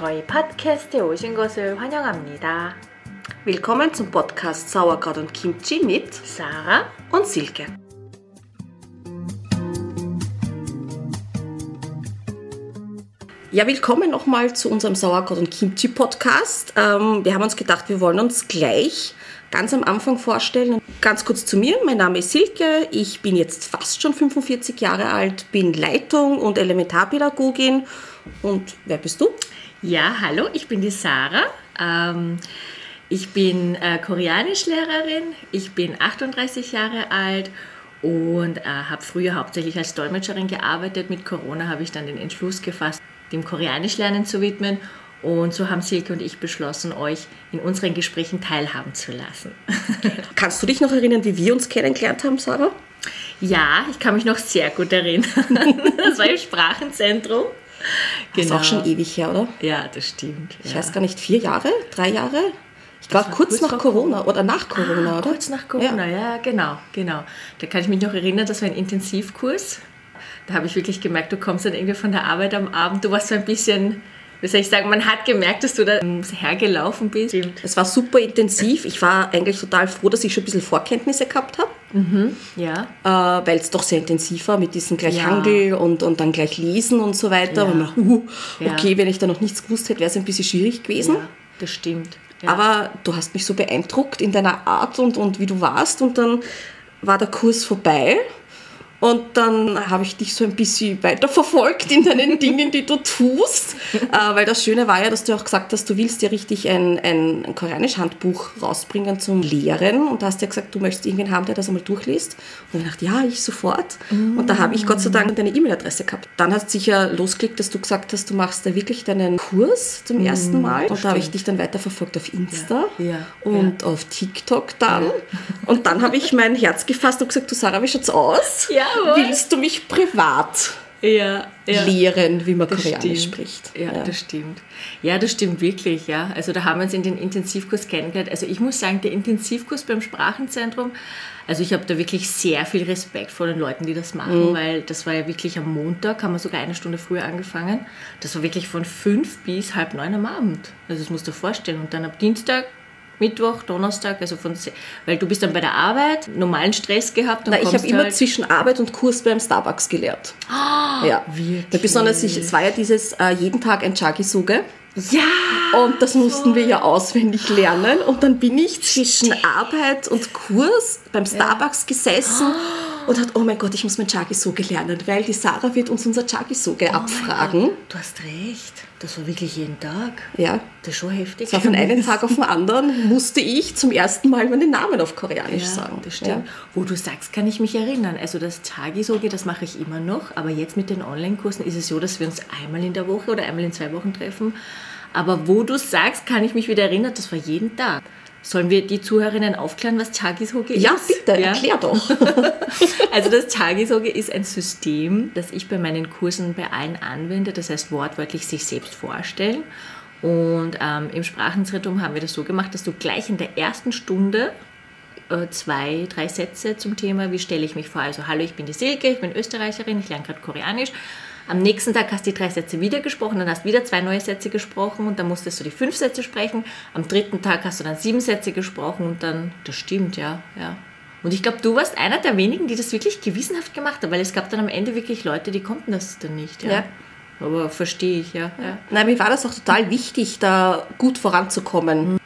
저희 팟캐스트에 오신 것을 환영합니다. Willkommen zum Podcast Sauerkraut und Kimchi mit Sarah und Silke. Ja, willkommen nochmal zu unserem Sauerkraut und Kimchi Podcast. Ähm, wir haben uns gedacht, wir wollen uns gleich ganz am Anfang vorstellen. Ganz kurz zu mir. Mein Name ist Silke. Ich bin jetzt fast schon 45 Jahre alt, bin Leitung und Elementarpädagogin. Und wer bist du? Ja, hallo, ich bin die Sarah. Ähm, ich bin äh, Koreanischlehrerin. Ich bin 38 Jahre alt und äh, habe früher hauptsächlich als Dolmetscherin gearbeitet. Mit Corona habe ich dann den Entschluss gefasst, dem Koreanischlernen zu widmen. Und so haben Silke und ich beschlossen, euch in unseren Gesprächen teilhaben zu lassen. Kannst du dich noch erinnern, wie wir uns kennengelernt haben, Sarah? Ja, ich kann mich noch sehr gut erinnern. Das war im Sprachenzentrum. Das ist auch schon ewig her, oder? Ja, das stimmt. Ich ja. weiß gar nicht, vier Jahre, drei Jahre? Ich glaube war kurz, kurz nach Corona oder nach Corona, Ah, oder? Kurz nach Corona, ja. genau, genau. Da kann ich mich noch erinnern, das war ein Intensivkurs. Da habe ich wirklich gemerkt, du kommst dann irgendwie von der Arbeit am Abend, du warst so ein bisschen, wie soll ich sagen, man hat gemerkt, dass du da hergelaufen bist. Es war super intensiv. Ich war eigentlich total froh, dass ich schon ein bisschen Vorkenntnisse gehabt habe, Ja, äh, weil es doch sehr intensiv war mit diesem gleich Ja. Handel und, und dann gleich Lesen und so weiter. Ja. Und man, dachte, uh, Ja. okay, wenn ich da noch nichts gewusst hätte, wäre es ein bisschen schwierig gewesen. ja das stimmt. Ja. Aber du hast mich so beeindruckt in deiner Art und, und wie du warst. Und dann war der Kurs vorbei. Und dann habe ich dich so ein bisschen weiterverfolgt in deinen Dingen, die du tust. Äh, weil das Schöne war ja, dass du auch gesagt hast, du willst ja richtig ein, ein, ein Koreanisch-Handbuch rausbringen zum Lehren. Und da hast du ja gesagt, du möchtest irgendwen haben, der das einmal durchliest. Und ich dachte, ja, ich sofort. Und da habe ich Gott sei Dank deine E-Mail-Adresse gehabt. Dann hast du sicher losgeklickt, dass du gesagt hast, du machst da wirklich deinen Kurs zum ersten Mal. Und da habe ich dich dann weiterverfolgt auf Insta Ja, ja, und auf TikTok dann. Und dann habe ich mein Herz gefasst und gesagt, du Sarah, wie schaut's aus? Jawohl. Willst du mich privat ja, ja. lehren, wie man Das Koreanisch stimmt. spricht? Ja, das stimmt. Ja, das stimmt wirklich, ja. Also da haben wir uns in den Intensivkurs kennengelernt. Also ich muss sagen, der Intensivkurs beim Sprachenzentrum, also ich habe da wirklich sehr viel Respekt vor den Leuten, die das machen, weil das war ja wirklich am Montag, haben wir sogar eine Stunde früher angefangen. Das war wirklich von fünf bis halb neun am Abend. Also das musst du dir vorstellen. Und dann ab Dienstag, Mittwoch, Donnerstag, also von, weil du bist dann bei der Arbeit, normalen Stress gehabt und Na, ich habe immer halt, zwischen Arbeit und Kurs beim Starbucks gelehrt. ja. wirklich? Besonders, ich, es war ja dieses äh, jeden Tag ein Chagi-Suge. Ja! Und das mussten wir ja auswendig lernen. Und dann bin ich zwischen Arbeit und Kurs beim Starbucks gesessen und hat, oh mein Gott, ich muss mein Chagi-Soge lernen, weil die Sarah wird uns unser Chagi-Soge abfragen. Du hast recht. Das war wirklich jeden Tag. Ja, Das ist schon heftig. so von einem Tag auf den anderen musste ich zum ersten Mal meinen Namen auf Koreanisch ja, sagen. das stimmt. Wo du sagst, kann ich mich erinnern. Also das Tagisoge, das mache ich immer noch. Aber jetzt mit den Online-Kursen ist es so, dass wir uns einmal in der Woche oder einmal in zwei Wochen treffen. Aber wo du sagst, kann ich mich wieder erinnern, das war jeden Tag. Sollen wir die Zuhörerinnen aufklären, was Tagisoge Ja, ist? bitte, erklär doch. Also das Tagisoge ist ein System, das ich bei meinen Kursen bei allen anwende. Das heißt wortwörtlich sich selbst vorstellen. Und ähm, im Sprachenzentrum haben wir das so gemacht, dass du gleich in der ersten Stunde äh, zwei, drei Sätze zum Thema, wie stelle ich mich vor. Also hallo, ich bin die Silke, ich bin Österreicherin, ich lerne gerade Koreanisch. Am nächsten Tag hast du die drei Sätze wieder gesprochen, dann hast du wieder zwei neue Sätze gesprochen und dann musstest du die fünf Sätze sprechen. Am dritten Tag hast du dann sieben Sätze gesprochen und dann, das stimmt, ja, ja. Und ich glaube, du warst einer der wenigen, die das wirklich gewissenhaft gemacht haben, weil es gab dann am Ende wirklich Leute, die konnten das dann nicht, ja. Ja. Aber verstehe ich, ja. ja. Nein, mir war das auch total wichtig, da gut voranzukommen.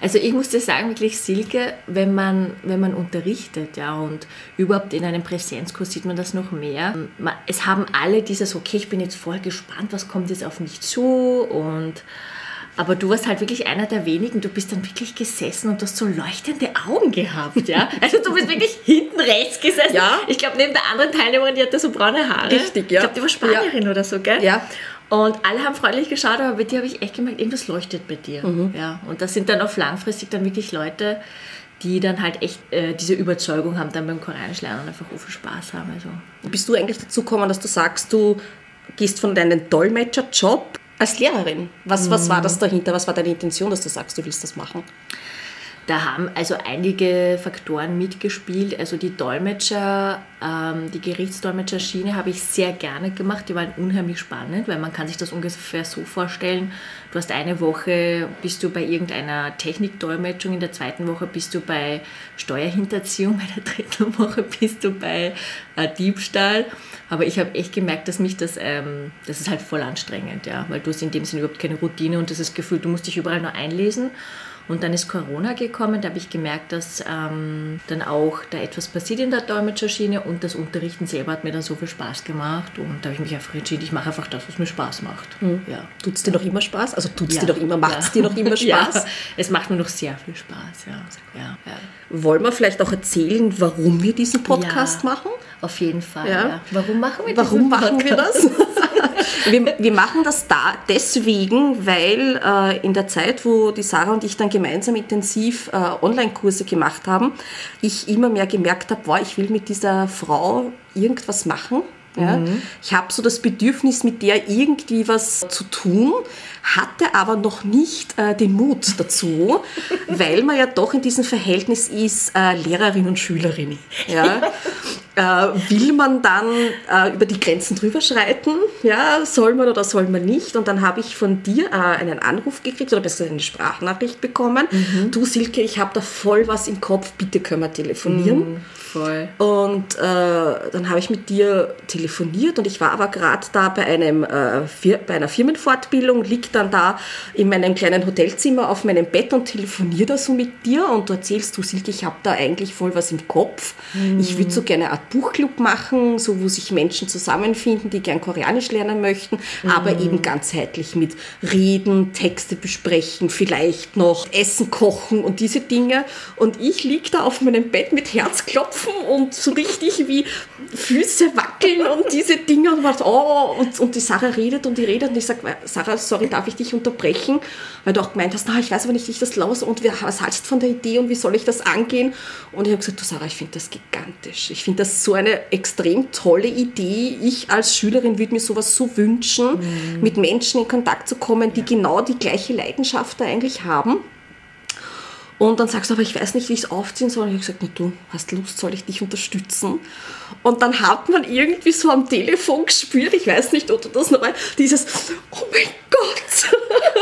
Also ich muss dir sagen, wirklich Silke, wenn man, wenn man unterrichtet, ja, und überhaupt in einem Präsenzkurs sieht man das noch mehr. Ma- Es haben alle dieses, okay, ich bin jetzt voll gespannt, was kommt jetzt auf mich zu und aber du warst halt wirklich einer der wenigen, du bist dann wirklich gesessen und du hast so leuchtende Augen gehabt, ja. Also du bist wirklich hinten rechts gesessen. Ja. Ich glaube, neben der anderen Teilnehmerin, die hatte so braune Haare. Richtig, ja. Ich glaube, die war Spanierin oder so, gell? Ja. Und alle haben freundlich geschaut, aber bei dir habe ich echt gemerkt, irgendwas leuchtet bei dir. Ja. Und das sind dann auf langfristig dann wirklich Leute, die dann halt echt äh, diese Überzeugung haben, dann beim Koreanisch lernen und einfach so viel Spaß haben. Also. Bist du eigentlich dazu gekommen, dass du sagst, du gehst von deinem Dolmetscherjob als Lehrerin? Was, was war das dahinter? Was war deine Intention, dass du sagst, du willst das machen? Da haben also einige Faktoren mitgespielt. Also die Dolmetscher, ähm, die Gerichtsdolmetscherschiene habe ich sehr gerne gemacht. Die waren unheimlich spannend, weil man kann sich das ungefähr so vorstellen. Du hast eine Woche, bist du bei irgendeiner Technikdolmetschung, in der zweiten Woche bist du bei Steuerhinterziehung, bei der dritten Woche bist du bei äh, Diebstahl. Aber ich habe echt gemerkt, dass mich das, ähm, das ist halt voll anstrengend, ja, weil du hast in dem Sinne überhaupt keine Routine und das ist das Gefühl, du musst dich überall nur einlesen. Und dann ist Corona gekommen, da habe ich gemerkt, dass ähm, dann auch da etwas passiert in der Dolmetscherschiene und das Unterrichten selber hat mir dann so viel Spaß gemacht und da habe ich mich einfach entschieden, ich mache einfach das, was mir Spaß macht. Mhm. Ja. Tut es dir noch immer Spaß? Also tut es ja. dir noch immer, macht es ja. dir noch immer Spaß? Ja. Es macht mir noch sehr viel Spaß, ja. ja. Wollen wir vielleicht auch erzählen, warum wir diesen Podcast machen? Auf jeden Fall. Ja. Warum machen wir, warum machen wir das? wir, wir, machen das da deswegen, weil äh, in der Zeit, wo die Sarah und ich dann gemeinsam intensiv äh, Online-Kurse gemacht haben, ich immer mehr gemerkt habe, boah, ich will mit dieser Frau irgendwas machen. Ja? Mhm. Ich habe so das Bedürfnis, mit der irgendwie was zu tun, hatte aber noch nicht äh, den Mut dazu, weil man ja doch in diesem Verhältnis ist, äh, Lehrerin und Schülerin. Ja? Äh, will man dann äh, über die Grenzen drüber schreiten? Ja, soll man oder soll man nicht? Und dann habe ich von dir äh, einen Anruf gekriegt oder besser eine Sprachnachricht bekommen. Mhm. Du Silke, ich habe da voll was im Kopf, bitte können wir telefonieren. Mhm. Voll. Und äh, dann habe ich mit dir telefoniert und ich war aber gerade da bei, einem, äh, bei einer Firmenfortbildung, liegt dann da in meinem kleinen Hotelzimmer auf meinem Bett und telefoniere da so mit dir und du erzählst, du Silke, ich habe da eigentlich voll was im Kopf. Mhm. Ich würde so gerne Art Buchclub machen, so wo sich Menschen zusammenfinden, die gern Koreanisch lernen möchten, mhm. aber eben ganzheitlich mit Reden, Texte besprechen, vielleicht noch Essen kochen und diese Dinge. Und ich liege da auf meinem Bett mit Herzklopfen und so richtig wie Füße wackeln und diese Dinge und, was, oh, und, und die Sarah redet und die redet und ich sage, Sarah, sorry, darf ich dich unterbrechen? Weil du auch gemeint hast, na, ich weiß aber nicht, wie ich das los und was hältst du von der Idee und wie soll ich das angehen? Und ich habe gesagt, du Sarah, ich finde das gigantisch. Ich finde das so eine extrem tolle Idee. Ich als Schülerin würde mir sowas so wünschen, mhm. mit Menschen in Kontakt zu kommen, die genau die gleiche Leidenschaft da eigentlich haben. Und dann sagst du, aber ich weiß nicht, wie ich es aufziehen soll. Und ich habe gesagt, na, du hast Lust, soll ich dich unterstützen? Und dann hat man irgendwie so am Telefon gespürt, ich weiß nicht, ob du das noch weißt, dieses, oh mein Gott.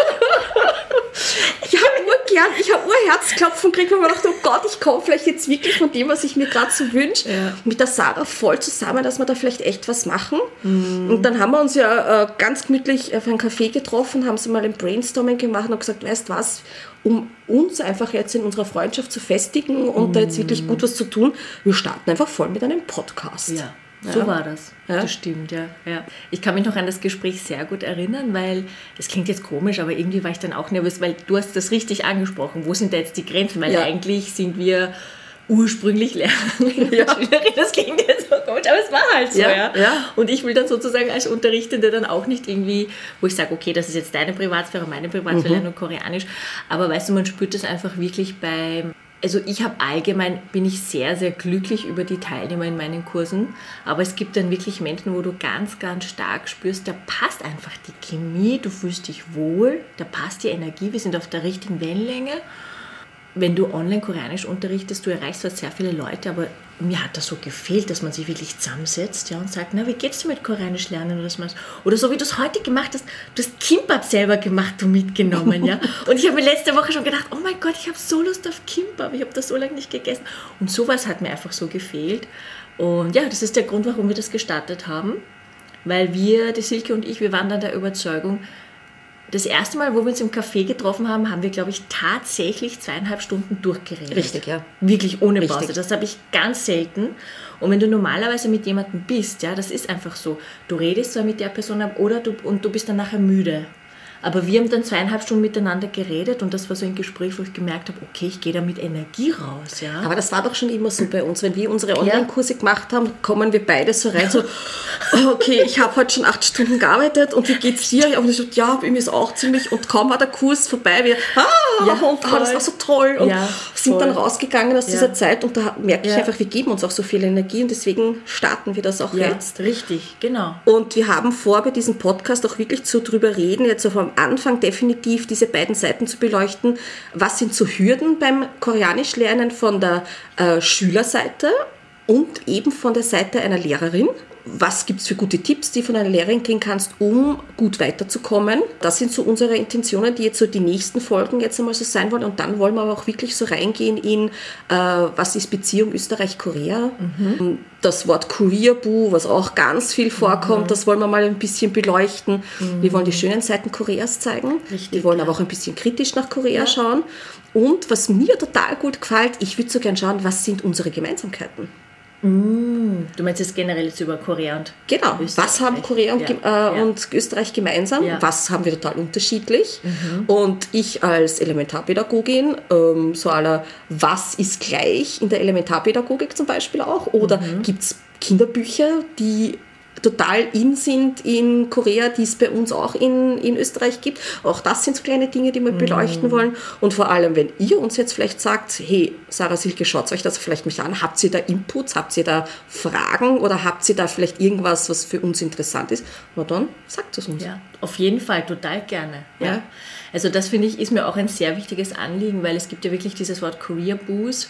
ich habe nur gern, ich habe nur Herzklopfen gekriegt, weil man dachte, oh Gott, ich komme vielleicht jetzt wirklich von dem, was ich mir gerade so wünsche, ja. mit der Sarah voll zusammen, dass wir da vielleicht echt was machen. Mhm. Und dann haben wir uns ja äh, ganz gemütlich auf einen Café getroffen, haben so mal ein Brainstorming gemacht und gesagt, weißt was, um uns einfach jetzt in unserer Freundschaft zu festigen und mm. da jetzt wirklich gut was zu tun, wir starten einfach voll mit einem Podcast. Ja. So ja. war das. Ja? Das stimmt, ja. ja. Ich kann mich noch an das Gespräch sehr gut erinnern, weil das klingt jetzt komisch, aber irgendwie war ich dann auch nervös, weil du hast das richtig angesprochen. Wo sind da jetzt die Grenzen? Weil ja. eigentlich sind wir ursprünglich Lehrerin ja. Schülerin. Das klingt jetzt so komisch, aber es war halt so. Ja, ja. Und ich will dann sozusagen als Unterrichtende dann auch nicht irgendwie, wo ich sage, okay, das ist jetzt deine Privatsphäre, meine Privatsphäre, mhm. lernen Koreanisch. Aber weißt du, man spürt das einfach wirklich beim also ich habe allgemein, bin ich sehr, sehr glücklich über die Teilnehmer in meinen Kursen, aber es gibt dann wirklich Menschen, wo du ganz, ganz stark spürst, da passt einfach die Chemie, du fühlst dich wohl, da passt die Energie, wir sind auf der richtigen Wellenlänge. Wenn du online Koreanisch unterrichtest, du erreichst zwar sehr viele Leute, aber mir hat das so gefehlt, dass man sich wirklich zusammensetzt ja, und sagt, na, wie geht's dir mit Koreanisch lernen oder so. Oder so wie du es heute gemacht hast, du hast Kimbab selber gemacht und mitgenommen, ja. Und ich habe mir letzte Woche schon gedacht, oh mein Gott, ich habe so Lust auf Kimbab, ich habe das so lange nicht gegessen. Und sowas hat mir einfach so gefehlt. Und ja, das ist der Grund, warum wir das gestartet haben. Weil wir, die Silke und ich, wir waren dann der Überzeugung, das erste Mal, wo wir uns im Café getroffen haben, haben wir, glaube ich, tatsächlich zweieinhalb Stunden durchgeredet. Richtig, ja. Wirklich ohne Pause. Richtig. Das habe ich ganz selten. Und wenn du normalerweise mit jemandem bist, ja, das ist einfach so. Du redest zwar mit der Person oder du, und du bist dann nachher müde. Aber wir haben dann zweieinhalb Stunden miteinander geredet und das war so ein Gespräch, wo ich gemerkt habe, okay, ich gehe da mit Energie raus. Ja. Aber das war doch schon immer so bei uns. Wenn wir unsere Online-Kurse gemacht haben, kommen wir beide so rein, so, okay, ich habe heute schon acht Stunden gearbeitet und wie geht's dir? Und ich so, ja, bei mir ist auch ziemlich. Und kaum war der Kurs vorbei, wir, ah, ja, und oh, das war so toll. Und ja, sind dann rausgegangen aus dieser Zeit und da merke ich einfach, wir geben uns auch so viel Energie und deswegen starten wir das auch jetzt. Richtig, genau. Und wir haben vor, bei diesem Podcast auch wirklich zu drüber reden, jetzt auf einem Anfang definitiv diese beiden Seiten zu beleuchten. Was sind so Hürden beim Koreanisch lernen von der äh, Schülerseite und eben von der Seite einer Lehrerin? Was gibt es für gute Tipps, die von einer Lehrerin kriegen kannst, um gut weiterzukommen. Das sind so unsere Intentionen, die jetzt so die nächsten Folgen jetzt einmal so sein wollen. Und dann wollen wir aber auch wirklich so reingehen in, äh, was ist Beziehung Österreich-Korea. Mhm. Das Wort Koreaboo, was auch ganz viel vorkommt, mhm. das wollen wir mal ein bisschen beleuchten. Mhm. Wir wollen die schönen Seiten Koreas zeigen. Richtig, wir wollen aber auch ein bisschen kritisch nach Korea ja. schauen. Und was mir total gut gefällt, ich würde so gern schauen, was sind unsere Gemeinsamkeiten. Mm, du meinst jetzt generell jetzt über Korea und Genau, Österreich. was haben Korea und, ja. Äh, und Österreich gemeinsam? Ja. Was haben wir total unterschiedlich? Mhm. Und ich als Elementarpädagogin, ähm, so aller, was ist gleich in der Elementarpädagogik zum Beispiel auch? Oder mhm. gibt es Kinderbücher, die total in sind in Korea, die es bei uns auch in, in Österreich gibt. Auch das sind so kleine Dinge, die wir mm. beleuchten wollen. Und vor allem, wenn ihr uns jetzt vielleicht sagt, hey, Sarah Silke, schaut euch das vielleicht mich an, habt ihr da Inputs, habt ihr da Fragen oder habt ihr da vielleicht irgendwas, was für uns interessant ist, na dann sagt es uns. Ja, auf jeden Fall, total gerne. Ja. ja. Also das finde ich, ist mir auch ein sehr wichtiges Anliegen, weil es gibt ja wirklich dieses Wort Career Boost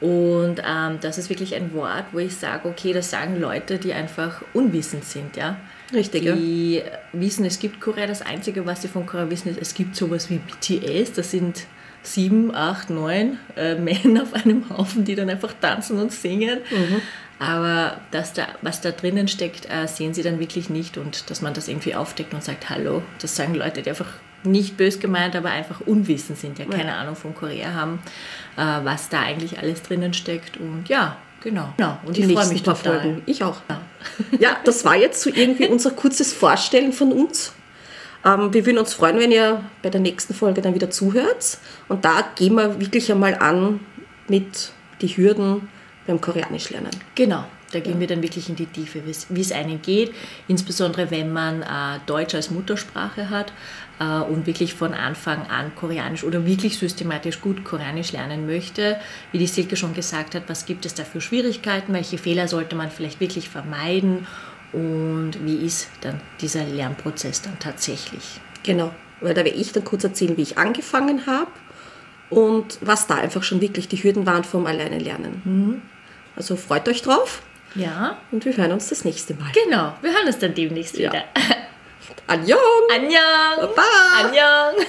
und ähm, das ist wirklich ein Wort, wo ich sage, okay, das sagen Leute, die einfach unwissend sind, ja. Richtig, Die wissen, es gibt Korea. Das Einzige, was sie von Korea wissen, ist, es gibt sowas wie BTS. Das sind sieben, acht, neun äh, Männer auf einem Haufen, die dann einfach tanzen und singen. Mhm. Aber das da, was da drinnen steckt, äh, sehen sie dann wirklich nicht. Und dass man das irgendwie aufdeckt und sagt, hallo, das sagen Leute, die einfach nicht bös gemeint, aber einfach unwissend sind, ja keine ja. Ahnung von Korea haben, äh, was da eigentlich alles drinnen steckt. Und ja, genau. genau. Und die ich freue mich. Folgen. Ich auch. Ja. ja, das war jetzt so irgendwie unser kurzes Vorstellen von uns. Ähm, wir würden uns freuen, wenn ihr bei der nächsten Folge dann wieder zuhört. Und da gehen wir wirklich einmal an mit die Hürden beim Koreanisch lernen. Genau. Da gehen ja. wir dann wirklich in die Tiefe, wie es einem geht, insbesondere wenn man äh, Deutsch als Muttersprache hat äh, und wirklich von Anfang an Koreanisch oder wirklich systematisch gut Koreanisch lernen möchte. Wie die Silke schon gesagt hat, was gibt es da für Schwierigkeiten, welche Fehler sollte man vielleicht wirklich vermeiden und wie ist dann dieser Lernprozess dann tatsächlich. Genau, weil da werde ich dann kurz erzählen, wie ich angefangen habe und was da einfach schon wirklich die Hürden waren vom Alleine lernen. Mhm. Also freut euch drauf. Ja. Und wir hören uns das nächste Mal. Genau, wir hören uns dann demnächst ja. wieder. Annyeong! Annyeong! Baba! Annyeong!